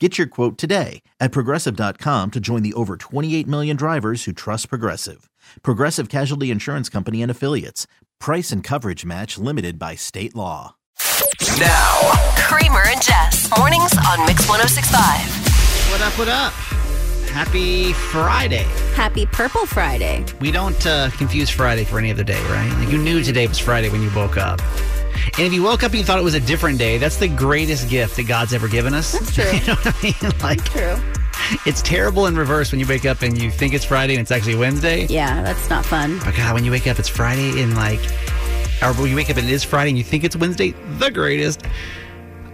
Get your quote today at progressive.com to join the over 28 million drivers who trust Progressive. Progressive Casualty Insurance Company and Affiliates. Price and coverage match limited by state law. Now, Kramer and Jess. Mornings on Mix 1065. What up, what up? Happy Friday. Happy Purple Friday. We don't uh, confuse Friday for any other day, right? Like you knew today was Friday when you woke up. And if you woke up and you thought it was a different day, that's the greatest gift that God's ever given us. That's true. you know what I mean? Like, True. it's terrible in reverse when you wake up and you think it's Friday and it's actually Wednesday. Yeah, that's not fun. But God, when you wake up, it's Friday and like, or when you wake up and it is Friday and you think it's Wednesday, the greatest.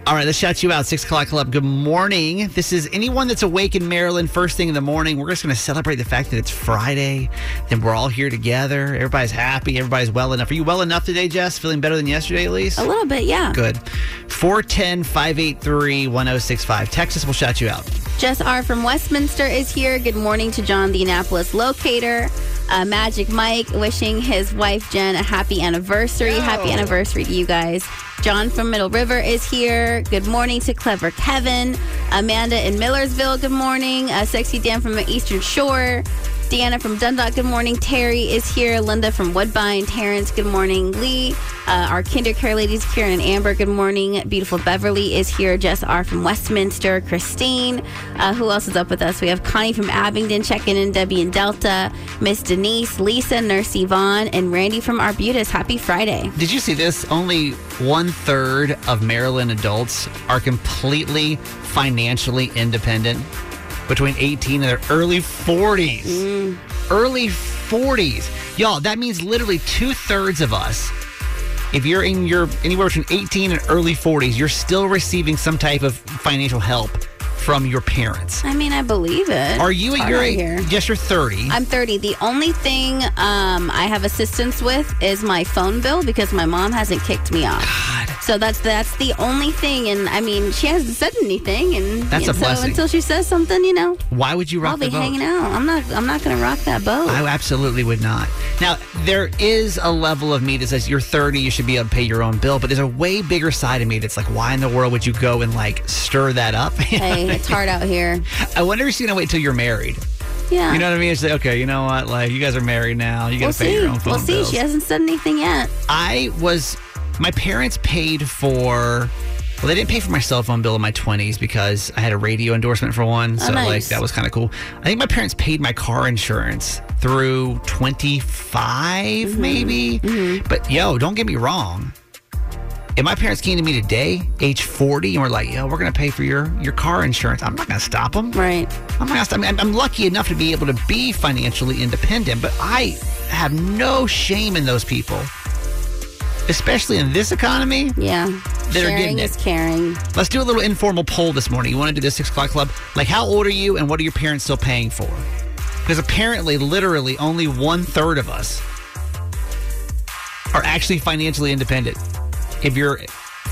All right, let's shout you out. Six o'clock club. Good morning. This is anyone that's awake in Maryland first thing in the morning. We're just going to celebrate the fact that it's Friday. Then we're all here together. Everybody's happy. Everybody's well enough. Are you well enough today, Jess? Feeling better than yesterday, at least? A little bit, yeah. Good. 410 583 1065. Texas will shout you out. Jess R. from Westminster is here. Good morning to John, the Annapolis locator. Uh, Magic Mike wishing his wife Jen a happy anniversary. Happy anniversary to you guys. John from Middle River is here. Good morning to Clever Kevin. Amanda in Millersville, good morning. Uh, Sexy Dan from the Eastern Shore. Deanna from Dundalk, good morning. Terry is here. Linda from Woodbine. Terrence, good morning. Lee, uh, our kinder care ladies, Karen and Amber, good morning. Beautiful Beverly is here. Jess R. from Westminster. Christine, uh, who else is up with us? We have Connie from Abingdon checking in. Debbie and Delta. Miss Denise, Lisa, Nurse Yvonne, and Randy from Arbutus. Happy Friday. Did you see this? Only one third of Maryland adults are completely financially independent between 18 and their early 40s. Early 40s. Y'all, that means literally two thirds of us. If you're in your anywhere between 18 and early 40s, you're still receiving some type of financial help from your parents. I mean, I believe it. Are you It's at your age? here. Yes, you're 30. I'm 30. The only thing um, I have assistance with is my phone bill because my mom hasn't kicked me off. So that's that's the only thing, and I mean, she hasn't said anything, and That's a so blessing. until she says something, you know, Why would you rock I'll be the boat? hanging out. I'm not. I'm not going to rock that boat. I absolutely would not. Now, there is a level of me that says you're 30, you should be able to pay your own bill, but there's a way bigger side of me that's like, why in the world would you go and like stir that up? hey, it's hard out here. I wonder if she's gonna wait till you're married. Yeah. You know what I mean? It's like, okay, you know what? Like, you guys are married now. You gotta we'll pay see. your own phone We'll see. bills. She hasn't said anything yet. I was, my parents paid for. Well, they didn't pay for my cell phone bill in my 20s because I had a radio endorsement for one. So, like, Oh, nice. that was kind of cool. I think my parents paid my car insurance through 25, Mm-hmm. maybe. But, yo, don't get me wrong. If my parents came to me today, age 40, and were like, yo, we're going to pay for your, your car insurance, I'm not going to stop them. Right. I'm, not, gonna- I'm, I'm lucky enough to be able to be financially independent, but I have no shame in those people, especially in this economy. Yeah. They're Sharing getting is caring. Let's do a little informal poll this morning. You want to do the six o'clock club? Like, how old are you, and what are your parents still paying for? Because apparently, literally, only one third of us are actually financially independent. If you're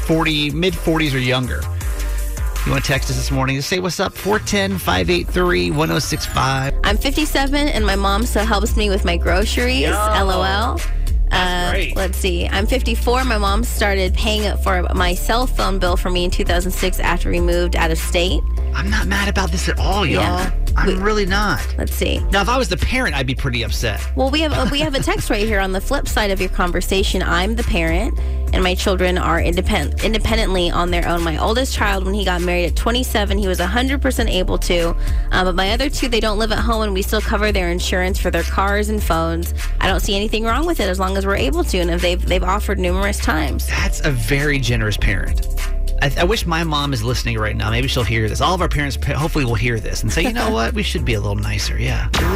40, mid 40s or younger, you want to text us this morning? to say what's up. 410 583 1065. I'm 57 and my mom still helps me with my groceries. LOL. Uh, let's see. I'm 54. My mom started paying for my cell phone bill for me in 2006 after we moved out of state. I'm not mad about this at all, y'all. Yeah. I'm really not. Let's see. Now, if I was the parent, I'd be pretty upset. Well, we have uh, we have a text right here on the flip side of your conversation. I'm the parent, and my children are independent independently on their own. My oldest child, when he got married at 27, he was 100% able to. Uh, but my other two, they don't live at home, and we still cover their insurance for their cars and phones. I don't see anything wrong with it as long as we're able to, and if they've they've offered numerous times. That's a very generous parent. I, I wish my mom is listening right now. Maybe she'll hear this. All of our parents pa- hopefully will hear this and say, you know what? We should be a little nicer. Yeah. Now,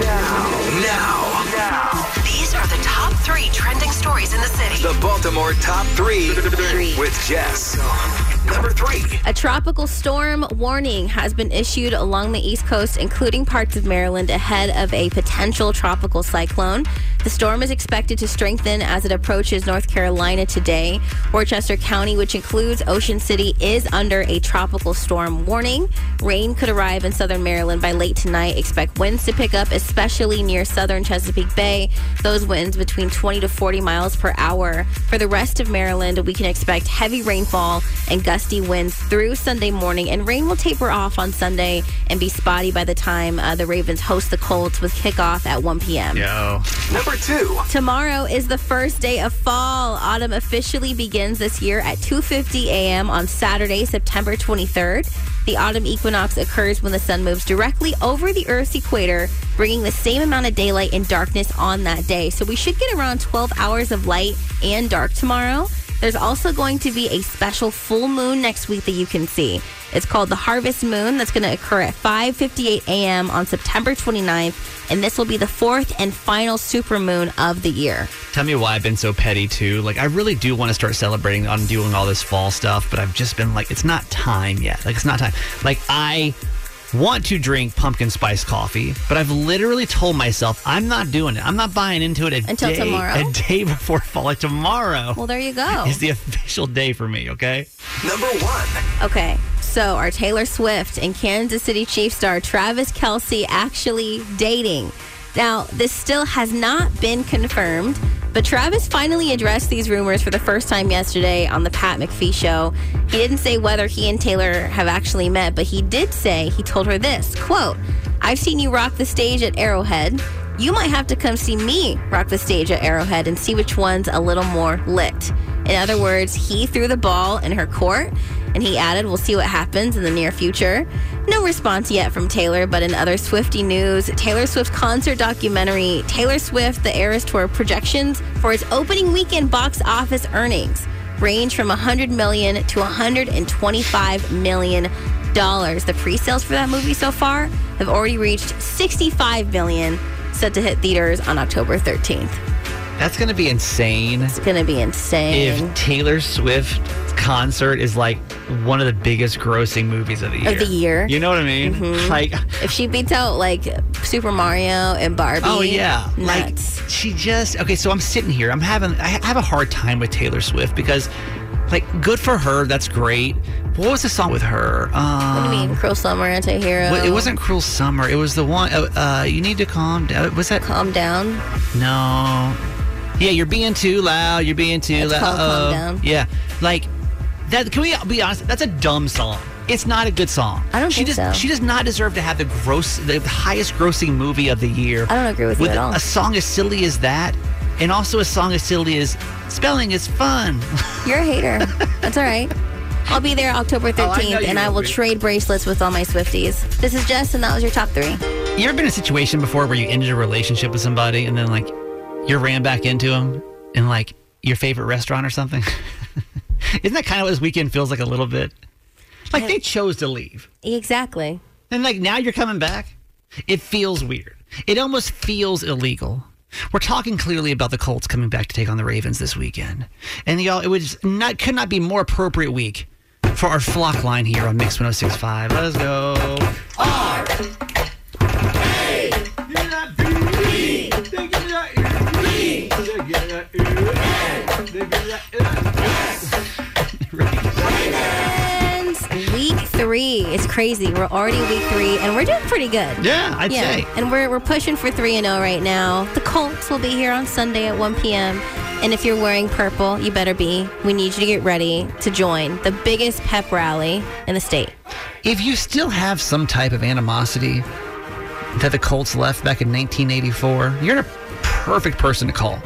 now, now, These are the top three trending stories in the city. the Baltimore top three Three. with Jess. Number three. A tropical storm warning has been issued along the East Coast, including parts of Maryland, ahead of a potential tropical cyclone. The storm is expected to strengthen as it approaches North Carolina today. Worcester County, which includes Ocean City, is under a tropical storm warning. Rain could arrive in southern Maryland by late tonight. Expect winds to pick up, especially near southern Chesapeake Bay. Those winds between 20 to 40 miles per hour. For the rest of Maryland, we can expect heavy rainfall and gusty winds through Sunday morning, and rain will taper off on Sunday and be spotty by the time uh, the Ravens host the Colts with kickoff at 1 p.m. Yo. Number two. Tomorrow is the first day of fall. Autumn officially begins this year at 2:50 a.m. on Saturday, September 23rd. The autumn equinox occurs when the sun moves directly over the Earth's equator, bringing the same amount of daylight and darkness on that day. So we should get around 12 hours of light and dark tomorrow. There's also going to be a special full moon next week that you can see. It's called the Harvest Moon. That's going to occur at 5:58 a.m. on September 29th, and this will be the fourth and final supermoon of the year. Tell me why I've been so petty too. Like I really do want to start celebrating on doing all this fall stuff, but I've just been like, it's not time yet. Like it's not time. Like I want to drink pumpkin spice coffee, but I've literally told myself I'm not doing it. I'm not buying into it a Until day, tomorrow? A day before fall. Like tomorrow Well, there you go. It's the official day for me. Okay. Number one. Okay, so are Taylor Swift and Kansas City Chiefs star Travis Kelce actually dating? Now, this still has not been confirmed, but Travis finally addressed these rumors for the first time yesterday on the Pat McAfee show. He didn't say whether he and Taylor have actually met, but he did say he told her this quote, I've seen you rock the stage at Arrowhead. You might have to come see me rock the stage at Arrowhead and see which one's a little more lit. In other words, he threw the ball in her court and he added, We'll see what happens in the near future. No response yet from Taylor, but in other Swifty news, Taylor Swift concert documentary, Taylor Swift The Eras Tour projections for its opening weekend box office earnings range from 100 million to 125 million dollars. The pre-sales for that movie so far have already reached 65 million, set to hit theaters on October 13th. That's gonna be insane. It's going to be insane. If Taylor Swift concert is like one of the biggest grossing movies of the year. Of the year. You know what I mean? Like If she beats out like Super Mario and Barbie, Oh yeah, nuts. like she just okay. So I'm sitting here. I'm having I have a hard time with Taylor Swift because, like, good for her. That's great. What was the song with her? Um, what do you mean, Cruel Summer, Anti-Hero? well, it wasn't "Cruel Summer." It was the one. Uh, uh, you need to calm down. Was that Calm down. no? Yeah, you're being too loud. You're being too loud. Calm Down. Yeah, like that. Can we be honest? That's a dumb song. It's not a good song. I don't she think does, so. She does not deserve to have the gross, the highest grossing movie of the year. I don't agree with you at all. A song as silly as that, and also a song as silly as spelling is fun. You're a hater. That's all right. I'll be there October Oh, I 13th, and I will will be. trade bracelets with all my Swifties. This is Jess, and that was your top three. you ever been in a situation before where you ended a relationship with somebody and then like you ran back into them in like your favorite restaurant or something? Isn't that kind of what this weekend feels like a little bit? Like they chose to leave. Exactly. And like now you're coming back. It feels weird. It almost feels illegal. We're talking clearly about the Colts coming back to take on the Ravens this weekend. And y'all, it was not could not be more appropriate week for our flock line here on Mix 1065. Let's go. And week three is crazy. We're already week three, and we're doing pretty good. Yeah, I'd yeah, say. and we're we're pushing for three and zero right now. The Colts will be here on Sunday at 1 p.m. And if you're wearing purple, you better be. We need you to get ready to join the biggest pep rally in the state. If you still have some type of animosity that the Colts left back in 1984, you're a perfect person to call.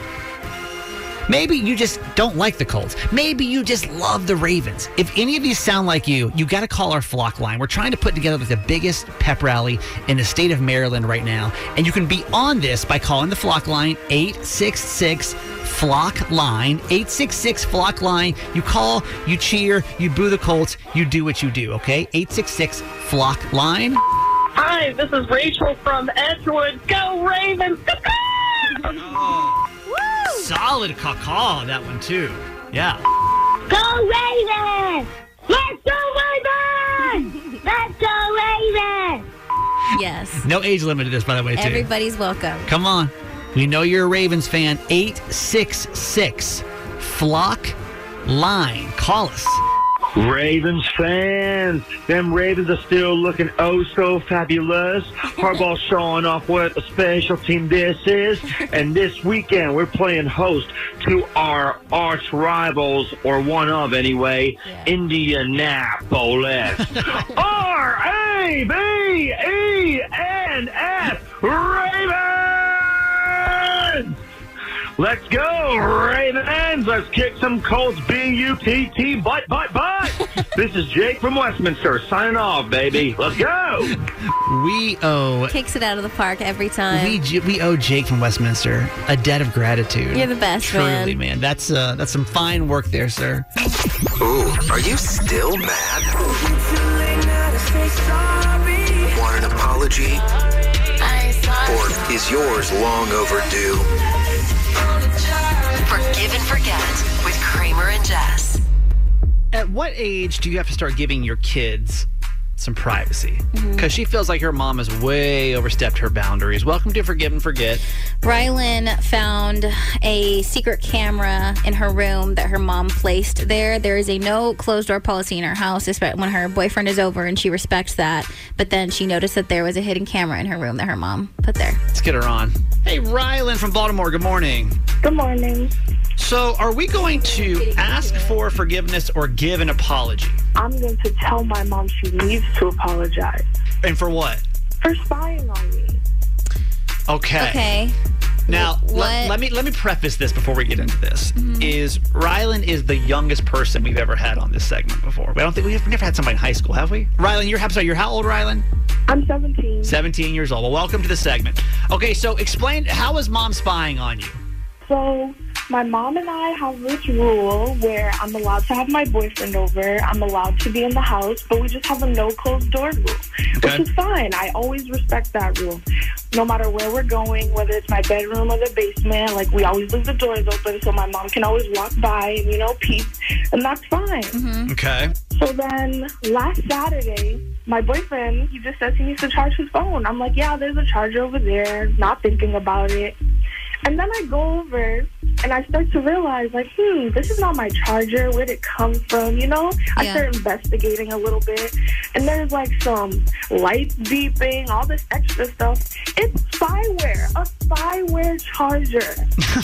Maybe you just don't like the Colts. Maybe you just love the Ravens. If any of these sound like you, you got to call our flock line. We're trying to put together like the biggest pep rally in the state of Maryland right now. And you can be on this by calling the flock line 866 flock line 866 flock line. You call, you cheer, you boo the Colts, you do what you do, okay? 866 flock line. Hi, this is Rachel from Edgewood. Go Ravens! Solid caw that one too. Yeah. Go Ravens! Let's go Ravens! Let's go Ravens! Yes. No age limit to this, by the way, too. Everybody's welcome. Come on. We know you're a Ravens fan. 866 Flock Line. Call us. Ravens fans, them Ravens are still looking oh so fabulous. Harbaugh showing off what a special team this is. And this weekend we're playing host to our arch rivals, or one of anyway, Indianapolis. R A B E N S Ravens! Let's go, Ravens! Let's kick some Colts B-U-T-T butt, butt, butt! this is Jake from Westminster signing off, baby. Let's go! We owe. Kicks it out of the park every time. We, we owe Jake from Westminster a debt of gratitude. You're the best, Truly, man. man. That's uh, that's some fine work there, sir. Ooh, are you still mad? Want an apology? Or is yours long overdue? Forgive and forget with Kramer and Jess. At what age do you have to start giving your kids some privacy? Mm-hmm. Because she feels like her mom has way overstepped her boundaries. Welcome to Forgive and Forget. Rylan found a secret camera in her room that her mom placed there. There is a no closed door policy in her house espe- when her boyfriend is over, and she respects that. But then she noticed that there was a hidden camera in her room that her mom put there. Let's get her on. Hey, Rylan from Baltimore. Good morning. Good morning. So, are we going to ask for forgiveness or give an apology? I'm going to tell my mom she needs to apologize And for what? for spying on me. Okay. Okay. Now, Mm-hmm. let, let me let me preface this before we get into this. Is Rylan is the youngest person we've ever had on this segment before. We don't think we've never had somebody in high school, have we? Rylan, you're I'm sorry, you're how old, Rylan? I'm 17. 17 years old. Well, welcome to the segment. Okay, so explain how is mom spying on you? So, my mom and I have this rule where I'm allowed to have my boyfriend over. I'm allowed to be in the house, but we just have a no closed door rule, Okay. which is fine. I always respect that rule. No matter where we're going, whether it's my bedroom or the basement, like we always leave the doors open so my mom can always walk by and, you know, peep, and that's fine. Mm-hmm. Okay. So then last Saturday, my boyfriend, he just says he needs to charge his phone. I'm like, yeah, there's a charger over there, not thinking about it. And then I go over and I start to realize, like, hmm, this is not my charger. Where'd it come from? You know? I start investigating a little bit. And there's like some lights beeping, all this extra stuff. It's spyware, a spyware charger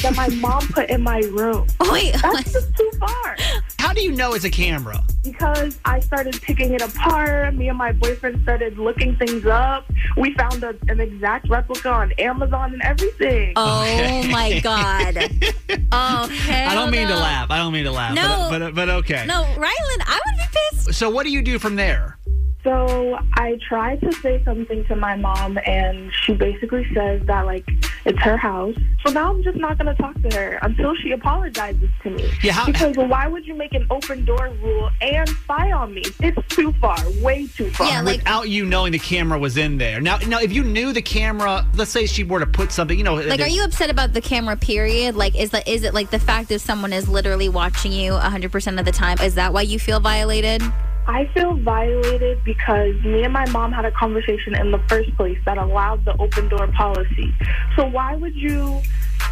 that my mom put in my room. Wait. That's just too far How do you know it's a camera? because I started picking it apart. Me and my boyfriend started looking things up. We found a, an exact replica on Amazon and everything. Oh Okay. my god. Oh hell. I don't mean to laugh. I don't mean to laugh. No. But, but, but okay. No, Rylan, I would be pissed. So what do you do from there? So I tried to say something to my mom, and she basically says that, like, it's her house. So now I'm just not going to talk to her until she apologizes to me. Yeah, how- because why would you make an open door rule and spy on me? It's too far, way too far. Yeah, like Without you knowing the camera was in there. Now, now, if you knew the camera, let's say she were to put something, you know, like are you upset about the camera period? Like is that is it like the fact that someone is literally watching you 100% of the time? Is that why you feel violated? I feel violated because me and my mom had a conversation in the first place that allowed the open door policy. So why would you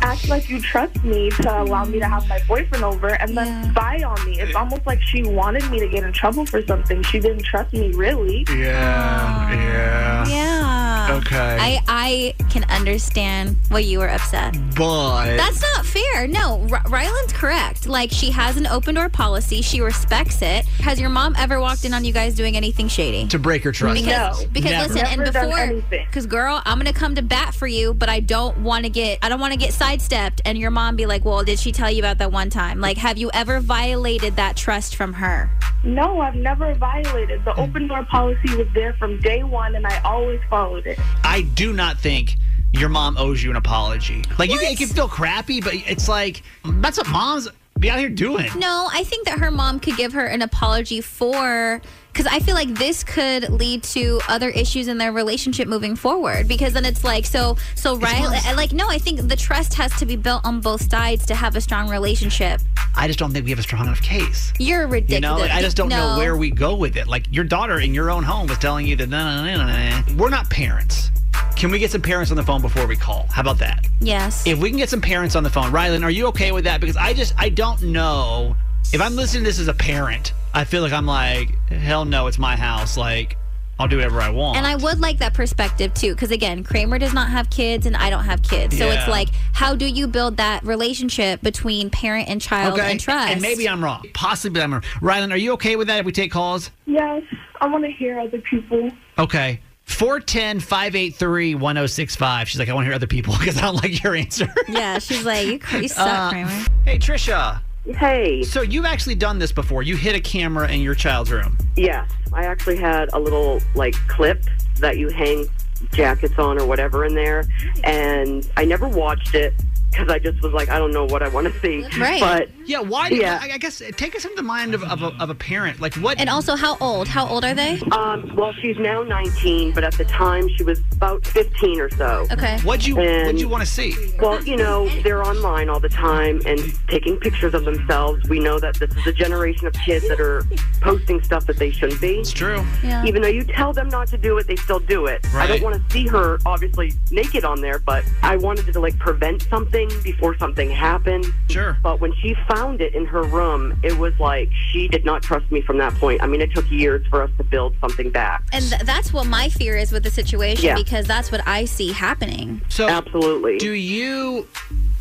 act like you trust me to allow me to have my boyfriend over and then Yeah. spy on me? It's almost like she wanted me to get in trouble for something. She didn't trust me really. Yeah, yeah. Yeah. Okay. I I can understand why you were upset. but That's not fair. No, R- Ryland's correct. Like she has an open door policy. She respects it. Has your mom ever walked in on you guys doing anything shady? to break her trust. Because, No. because Never. listen, and Never done before, because girl, I'm gonna come to bat for you, but I don't want to get, I don't want to get sidestepped, and your mom be like, "Well, did she tell you about that one time? Like, have you ever violated that trust from her?" No, I've never violated. The hmm. open door policy was there from day one, and I always followed it. I do not think your mom owes you an apology. Like you, What? it can feel crappy, but it's like that's what moms be out here doing. No, I think that her mom could give her an apology for because I feel like this could lead to other issues in their relationship moving forward. Because then it's like so so right like no, I think the trust has to be built on both sides to have a strong relationship. I just don't think we have a strong enough case. You're ridiculous. You know, like, I just don't know where we go with it. Like your daughter in your own home was telling you that nah, nah, nah, nah. we're not parents. Can we get some parents on the phone before we call? How about that? Yes. If we can get some parents on the phone, Rylan, are you okay with that? Because I just I don't know if I'm listening to this as a parent. I feel like I'm like hell no, it's my house. Like I'll do whatever I want. And I would like that perspective too, because again, Kramer does not have kids and I don't have kids. So Yeah. it's like, how do you build that relationship between parent and child okay, and trust? and maybe I'm wrong. Possibly I'm wrong. Rylan, are you okay with that if we take calls? Yes, I want to hear other people. Okay. 410 583 1065. She's like, I want to hear other people because I don't like your answer. yeah, she's like, you, cr- you suck, Uh, Kramer. hey, Trisha. Hey, So you've actually done this before. You hit a camera in your child's room. yes, I actually had a little like clip that you hang jackets on or whatever in there, and I never watched it because I just was like, I don't know what I want to see. Right. But Yeah, why do Yeah. I I guess take us into the mind of, of, a, of a parent. Like what? And also, how old? How old are they? um, well, she's now 19, but at the time she was about 15 or so. Okay. what'd you what'd you want to see? Well, you know, they're online all the time and taking pictures of themselves. We know that this is a generation of kids that are posting stuff that they shouldn't be. It's true. Yeah. Even though you tell them not to do it, they still do it. Right. I don't want to see her obviously naked on there, but I wanted to like prevent something before something happened. Sure. But when she found it in her room, it was like she did not trust me from that point. I mean, it took years for us to build something back. And th- that's what my fear is with the situation Yeah. because that's what I see happening. So Absolutely. do you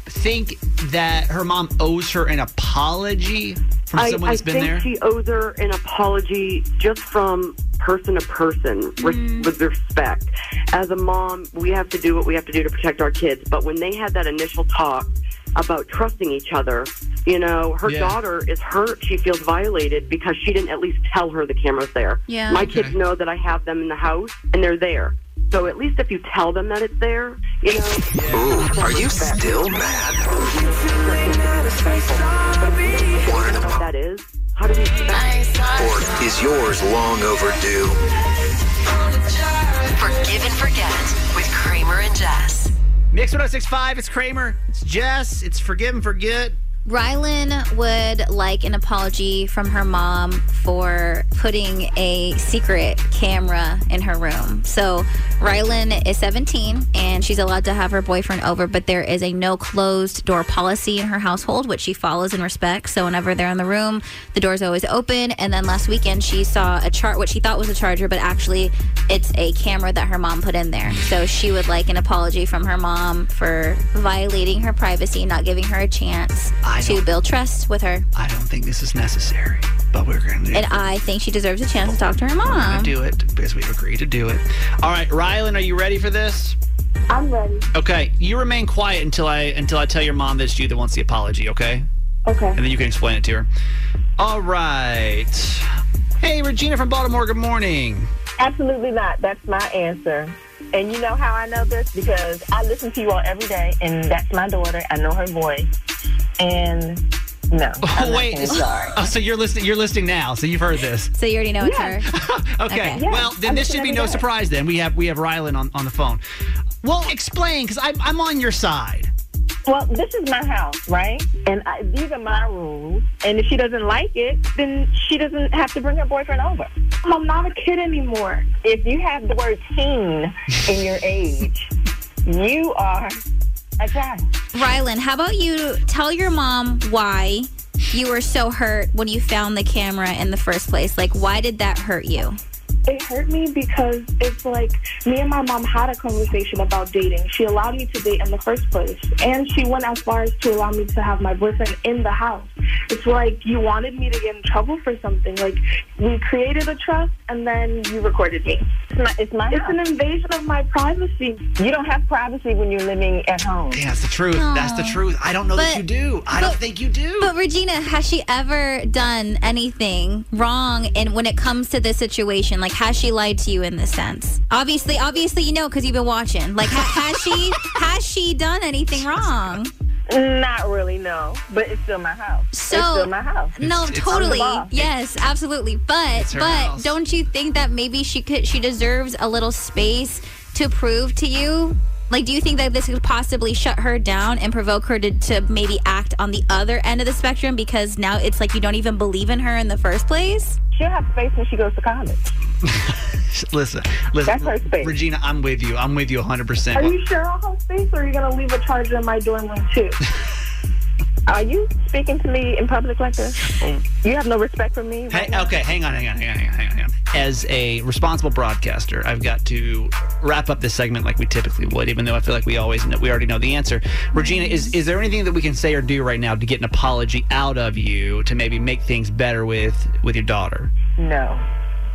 think that her mom owes her an apology from I, someone I that's been think there? she owes her an apology just from person to person res- mm. with respect. As a mom, we have to do what we have to do to protect our kids. But when they had that initial talk about trusting each other, you know, her Yeah. daughter is hurt. She feels violated because she didn't at least tell her the camera's there. Yeah. My Okay. kids know that I have them in the house and they're there. So at least if you tell them that it's there, you know. Ooh, are you still mad? Want an apology? That is. How do we expect? Or is yours long overdue? Forgive and forget with Kramer and Jess. Mix 1065, it's Kramer, it's Jess, it's Forgive and Forget. Rylan would like an apology from her mom for putting a secret camera in her room. So, Rylan is 17 and she's allowed to have her boyfriend over, but there is a no closed door policy in her household, which she follows and respects. So, whenever they're in the room, the door's always open. And then last weekend, she saw a chart, what she thought was a charger, but actually it's a camera that her mom put in there. So, she would like an apology from her mom for violating her privacy, not giving her a chance to build trust with her. I don't think this is necessary, but we're going to do it. And I think she deserves a chance to talk to her mom. do it because we've agreed to do it. All right, Rylan, are you ready for this? I'm ready. Okay, you remain quiet until I until I tell your mom that it's you that wants the apology, okay? Okay. And then you can explain it to her. All right. Hey, Regina from Baltimore, good morning. Absolutely not. That's my answer. And you know how I know this? Because I listen to you all every day, and that's my daughter. I know her voice. And no. Oh, I'm Oh, wait. sorry. Oh, so you're listening you're listening now, so you've heard this. So you already know it's Yeah. her. Okay. Okay. Well, then I this should be no day. surprise then. We have we have Rylan on, on the phone. Well, explain, because I'm I'm on your side. Well, this is my house, right? And I, these are my rules. And if she doesn't like it, then she doesn't have to bring her boyfriend over. I'm not a kid anymore. If you have the word teen in your age, you are a child. Rylan, how about you tell your mom why you were so hurt when you found the camera in the first place? Like, why did that hurt you? it hurt me because it's like me and my mom had a conversation about dating. She allowed me to date in the first place, and she went as far as to allow me to have my boyfriend in the house. It's like you wanted me to get in trouble for something. Like we created a trust, and then you recorded me. It's my, it's my It's house. an invasion of my privacy. You don't have privacy when you're living at home. Yeah, that's the truth. That's the truth. I don't know that you do. I don't think you do. But Regina, has she ever done anything wrong? And when it comes to this situation, like has she lied to you in this sense? Obviously, obviously you know because you've been watching. Like ha- has she has she done anything wrong? Not really, no. But it's still my house. So it's still my house. no, It's- it's- totally, I'm the yes, absolutely. But It's her but house. don't you think that maybe she could she deserves a little space to prove to you? Like, do you think that this could possibly shut her down and provoke her to, to maybe act on the other end of the spectrum because now it's like you don't even believe in her in the first place? She'll have space when she goes to college. listen, listen. That's her space. Regina, I'm with you. I'm with you 100%. Are you sure I'll have space, or are you gonna leave a charger in my dorm room too? Are you speaking to me in public like this? Oh. You have no respect for me? Right now? okay, hang on, hang on, hang on, hang on, hang on. As a responsible broadcaster, I've got to wrap up this segment like we typically would, even though I feel like we always know, we already know the answer. Regina, is is there anything that we can say or do right now to get an apology out of you to maybe make things better with with your daughter? No.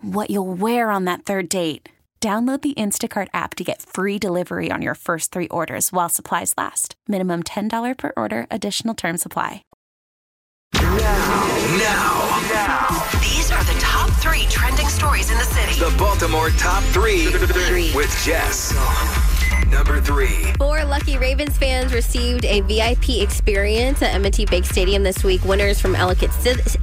what you'll wear on that third date. Download the Instacart app to get free delivery on your first three orders while supplies last. Minimum $10 per order, additional term supply. Now, These are the top three trending stories in the city. the Baltimore top three with Jess. Number three. Four lucky Ravens fans received a VIP experience at M&T Bank Stadium this week. Winners from Ellicott,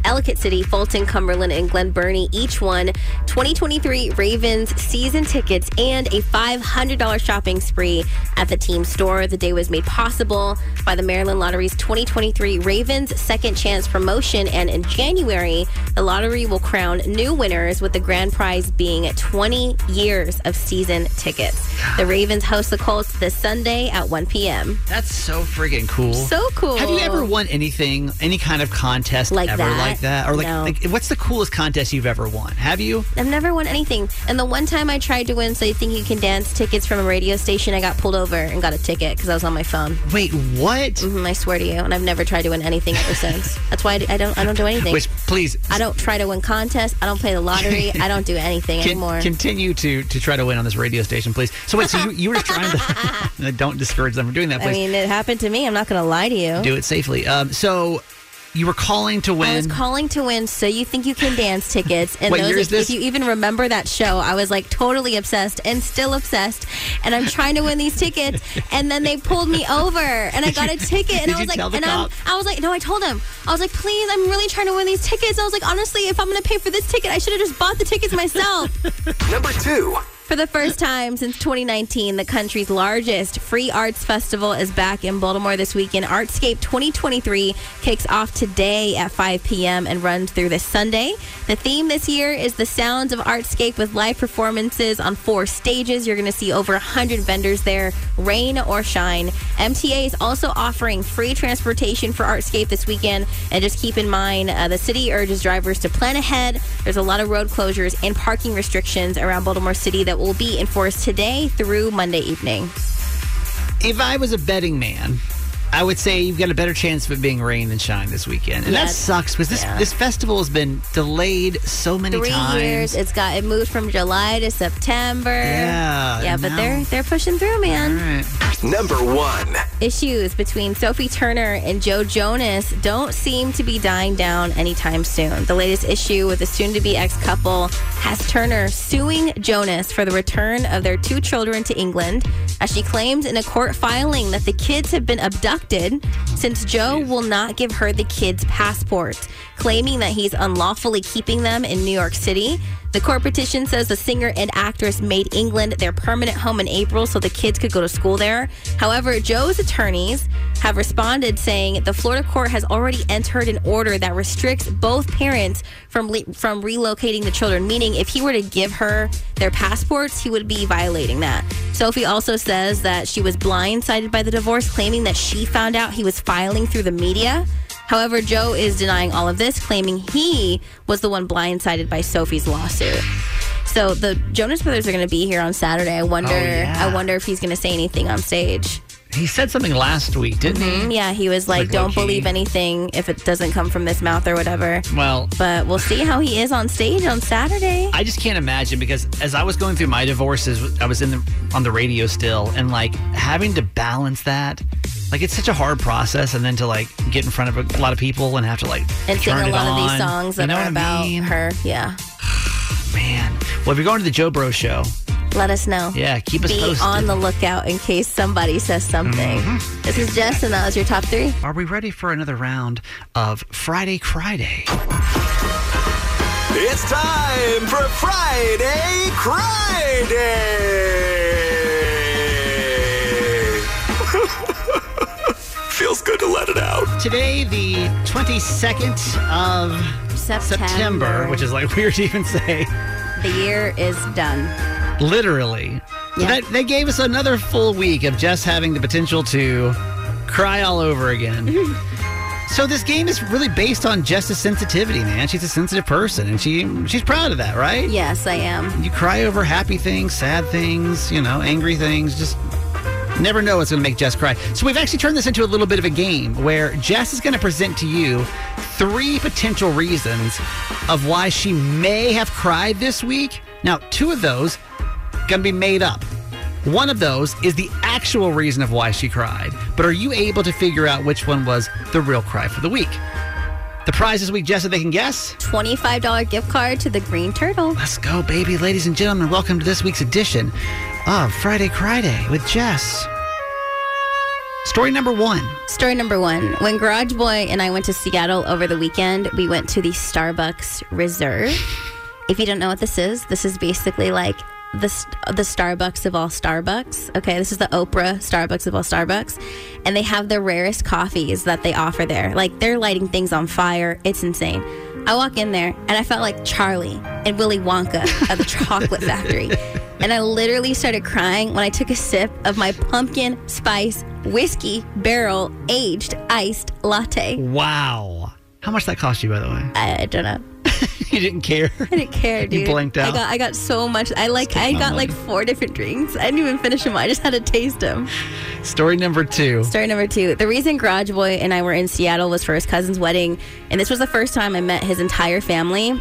Ellicott City, Fulton, Cumberland, and Glen Burnie each won 2023 Ravens season tickets and a $500 shopping spree at the team store. The day was made possible by the Maryland Lottery's 2023 Ravens Second Chance promotion, and in January, the lottery will crown new winners with the grand prize being 20 years of season tickets. The Ravens host Colts this Sunday at 1 p.m. That's so friggin' cool. So cool. Have you ever won anything, any kind of contest Like ever that? like that? Or like, No. like, what's the coolest contest you've ever won? Have you? I've never won anything. And the one time I tried to win So You Think You Can Dance tickets from a radio station, I got pulled over and got a ticket because I was on my phone. Wait, what? hmm I swear to you. And I've never tried to win anything ever since. That's why I, I don't I don't do anything. Which, please, I don't try to win contests. I don't play the lottery. I don't do anything Con- anymore. continue to to try to win on this radio station, please. So wait, so you, you were trying don't discourage them from doing that, I mean, it happened to me. I'm not going to lie to you. Do it safely. Um, so you were calling to win. I was calling to win So You Think You Can Dance tickets. And What those, year is if, this? if you even remember that show, I was like totally obsessed and still obsessed. And I'm trying to win these tickets. And then they pulled me over and I got a ticket. And Did I was like, tell the and I'm. I was like, no, I told him. I was like, please, I'm really trying to win these tickets. I was like, honestly, if I'm going to pay for this ticket, I should have just bought the tickets myself. Number two. For the first time since 2019, the country's largest free arts festival is back in Baltimore this weekend. Artscape 2023 kicks off today at 5 p.m. and runs through this Sunday. The theme this year is the sounds of Artscape with live performances on four stages. You're going to see over 100 vendors there, rain or shine. MTA is also offering free transportation for Artscape this weekend. And just keep in mind, uh, the city urges drivers to plan ahead. There's a lot of road closures and parking restrictions around Baltimore City that will be enforced today through Monday evening. if I was a betting man, I would say you've got a better chance of it being rain than shine this weekend, and Yeah. that sucks because this Yeah. this festival has been delayed so many Three times. years. It's got it moved from July to September. Yeah, Yeah, but now- they're they're pushing through, man. All right. Number one. Issues between Sophie Turner and Joe Jonas don't seem to be dying down anytime soon. The latest issue with the soon to be ex couple has Turner suing Jonas for the return of their two children to England, as she claims in a court filing that the kids have been abducted since Joe will not give her the kids' passports, claiming that he's unlawfully keeping them in New York City. The court petition says the singer and actress made England their permanent home in April so the kids could go to school there. However, Joe's attorneys have responded saying the Florida court has already entered an order that restricts both parents from le- from relocating the children, meaning if he were to give her their passports, he would be violating that. Sophie also says that she was blindsided by the divorce, claiming that she found out he was filing through the media. However, Joe is denying all of this, claiming he was the one blindsided by Sophie's lawsuit. So the Jonas Brothers are going to be here on Saturday. I wonder. Oh, yeah. I wonder if he's going to say anything on stage. He said something last week, didn't Mhm, he? Yeah, he was like, Like "Don't low-key. believe anything if it doesn't come from this mouth or whatever." Well, But we'll see how he is on stage on Saturday. I just can't imagine because as I was going through my divorces, I was in the on the radio still, and like having to balance that, like it's such a hard process, and then to like get in front of a lot of people and have to like and sing turn a it lot of these on. songs You that know are what I about mean? her. Yeah. Man, well, if you're going to the Joe Bro show, Let us know. Yeah, keep us Be posted. on the lookout in case somebody says something. Mm-hmm. This is Jess, and that was your top three. are we ready for another round of Friday Cryday? It's time for Friday Cryday. Feels good to let it out. Today, the 22nd of September. September, which is like weird to even say. The year is done. Literally. So Yeah. that, that gave us another full week of just having the potential to cry all over again. so this game is really based on Jess's sensitivity, man. She's a sensitive person, and she she's proud of that, right? Yes, I am. You cry over happy things, sad things, you know, angry things. Just never know what's going to make Jess cry. So we've actually turned this into a little bit of a game where Jess is going to present to you three potential reasons of why she may have cried this week. Now, two of those going to be made up. One of those is the actual reason of why she cried. But are you able to figure out which one was the real cry for the week? The prize this week, Jess, if they can guess. $25 gift card to the Green Turtle. Let's go, baby. Ladies and gentlemen, welcome to this week's edition of Friday Cryday with Jess. Story number one. Story number one. When Garage Boy and I went to Seattle over the weekend, we went to the Starbucks Reserve. If you don't know what this is, this is basically like the the Starbucks of all Starbucks. Okay, this is the Oprah Starbucks of all Starbucks, and they have the rarest coffees that they offer there. Like they're lighting things on fire. It's insane. I walk in there and I felt like Charlie and Willy Wonka at the chocolate factory. And I literally started crying when I took a sip of my pumpkin spice whiskey barrel aged iced latte. Wow. How much that cost you, by the way? I, I don't know. you didn't care. I didn't care, You dude. blanked I out? got I got so much. I like I got like four different drinks. I didn't even finish them. I just had to taste them. Story number two. Story number two. The reason Garage Boy and I were in Seattle was for his cousin's wedding, and this was the first time I met his entire family.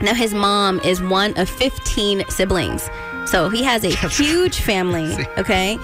Now his mom is one of 15 siblings, so he has a huge family. Okay.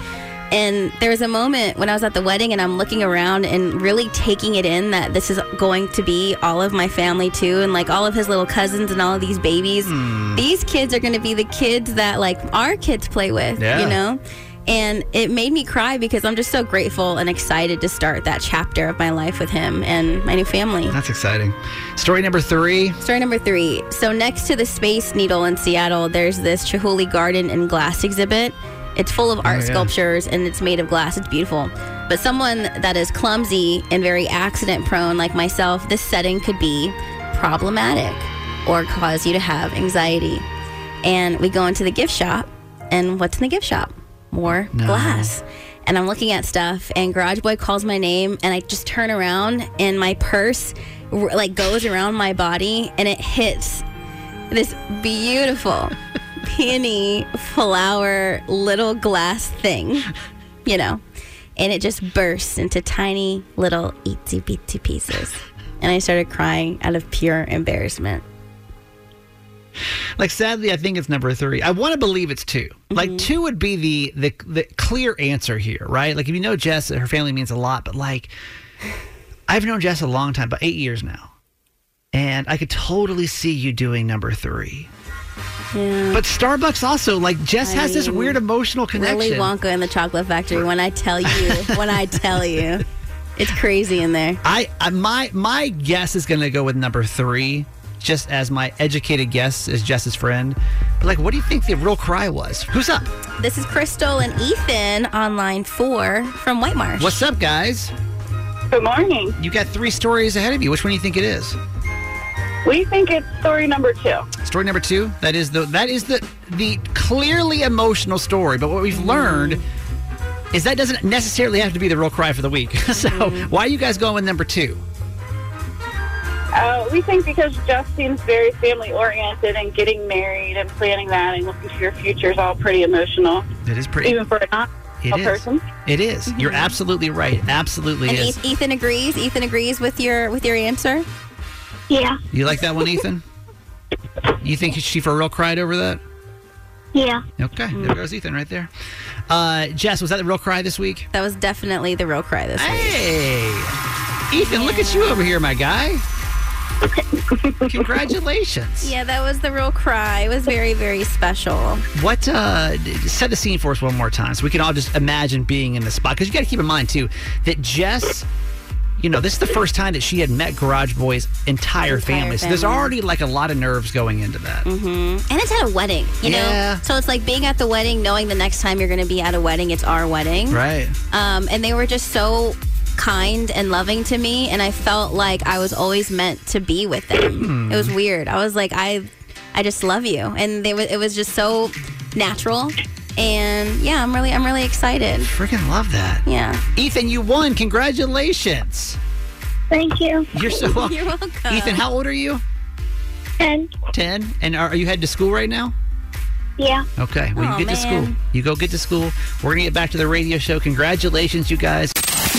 And there was a moment when I was at the wedding and I'm looking around and really taking it in that this is going to be all of my family too, and like all of his little cousins and all of these babies. Hmm. These kids are going to be the kids that like our kids play with, Yeah. you know? And it made me cry because I'm just so grateful and excited to start that chapter of my life with him and my new family. That's exciting. Story number three. Story number three. So, next to the Space Needle in Seattle, there's this Chihuly Garden and Glass exhibit. It's full of oh, art yeah. sculptures and it's made of glass. It's beautiful. But someone that is clumsy and very accident prone, like myself, this setting could be problematic or cause you to have anxiety. And we go into the gift shop, and what's in the gift shop? More glass. And I'm looking at stuff, and Garage Boy calls my name, and I just turn around, and my purse like goes around my body, and it hits this beautiful peony flower little glass thing, you know, and it just bursts into tiny little itsy bitsy pieces. And I started crying out of pure embarrassment. Like sadly, I think it's number three. I want to believe it's 2 Mm-hmm. Like two would be the, the the clear answer here, right? Like if you know Jess, her family means a lot, but like I've known Jess a long time, about eight years now, and I could totally see you doing number three. But Starbucks also like Jess I has this mean, weird emotional connection. Willy Wonka and the Chocolate Factory. When I tell you, when I tell you, it's crazy in there. I, I my my guess is going to go with number three, just as my educated guess as Jess's friend. But like, what do you think the real cry was? Who's up? This is Crystal and Ethan on line four from White Marsh. What's up, guys? Good morning. You got three stories ahead of you. Which one do you think it is? We think it's story number two. Story number two. That is the that is the the clearly emotional story. But what we've learned is that doesn't necessarily have to be the real cry for the week. so mm-hmm. why are you guys going with number two? We think because Jess seems very family oriented and getting married and planning that and looking to your future is all pretty emotional. It is pretty. Even for a not It a is. person. It is. You're absolutely right. Absolutely And is. Ethan agrees. Ethan agrees with your with your answer. Yeah. You like that one, Ethan? You think she for real cried over that? Yeah. Okay, there goes Ethan right there. Uh, Jess, was that the real cry this week? That was definitely the real cry this week. Hey, Ethan, look at you over here, my guy. Congratulations. Yeah, that was the real cry. It was very very special. What uh set the scene for us one more time so we can all just imagine being in the spot because you got to keep in mind too that Jess you know, this is the first time that she had met Garage Boy's entire, family. So there's already like a lot of nerves going into that. Mm-hmm. And it's at a wedding, you Yeah. know. So it's like being at the wedding, knowing the next time you're going to be at a wedding, it's our wedding. Right. Um, and they were just so kind and loving to me, and I felt like I was always meant to be with them. Hmm. It was weird. I was like, I, I just love you, and they was it was just so natural. And yeah, I'm really I'm really excited. Freaking love that. Yeah. Ethan, you won. Congratulations. Thank you. You're so welcome. You're welcome. Ethan, how old are you? Ten. 10. And are, are you headed to school right now? yeah. Okay. Well, Aw, you get to man. school. You go get to school. We're going to get back to the radio show. Congratulations, you guys.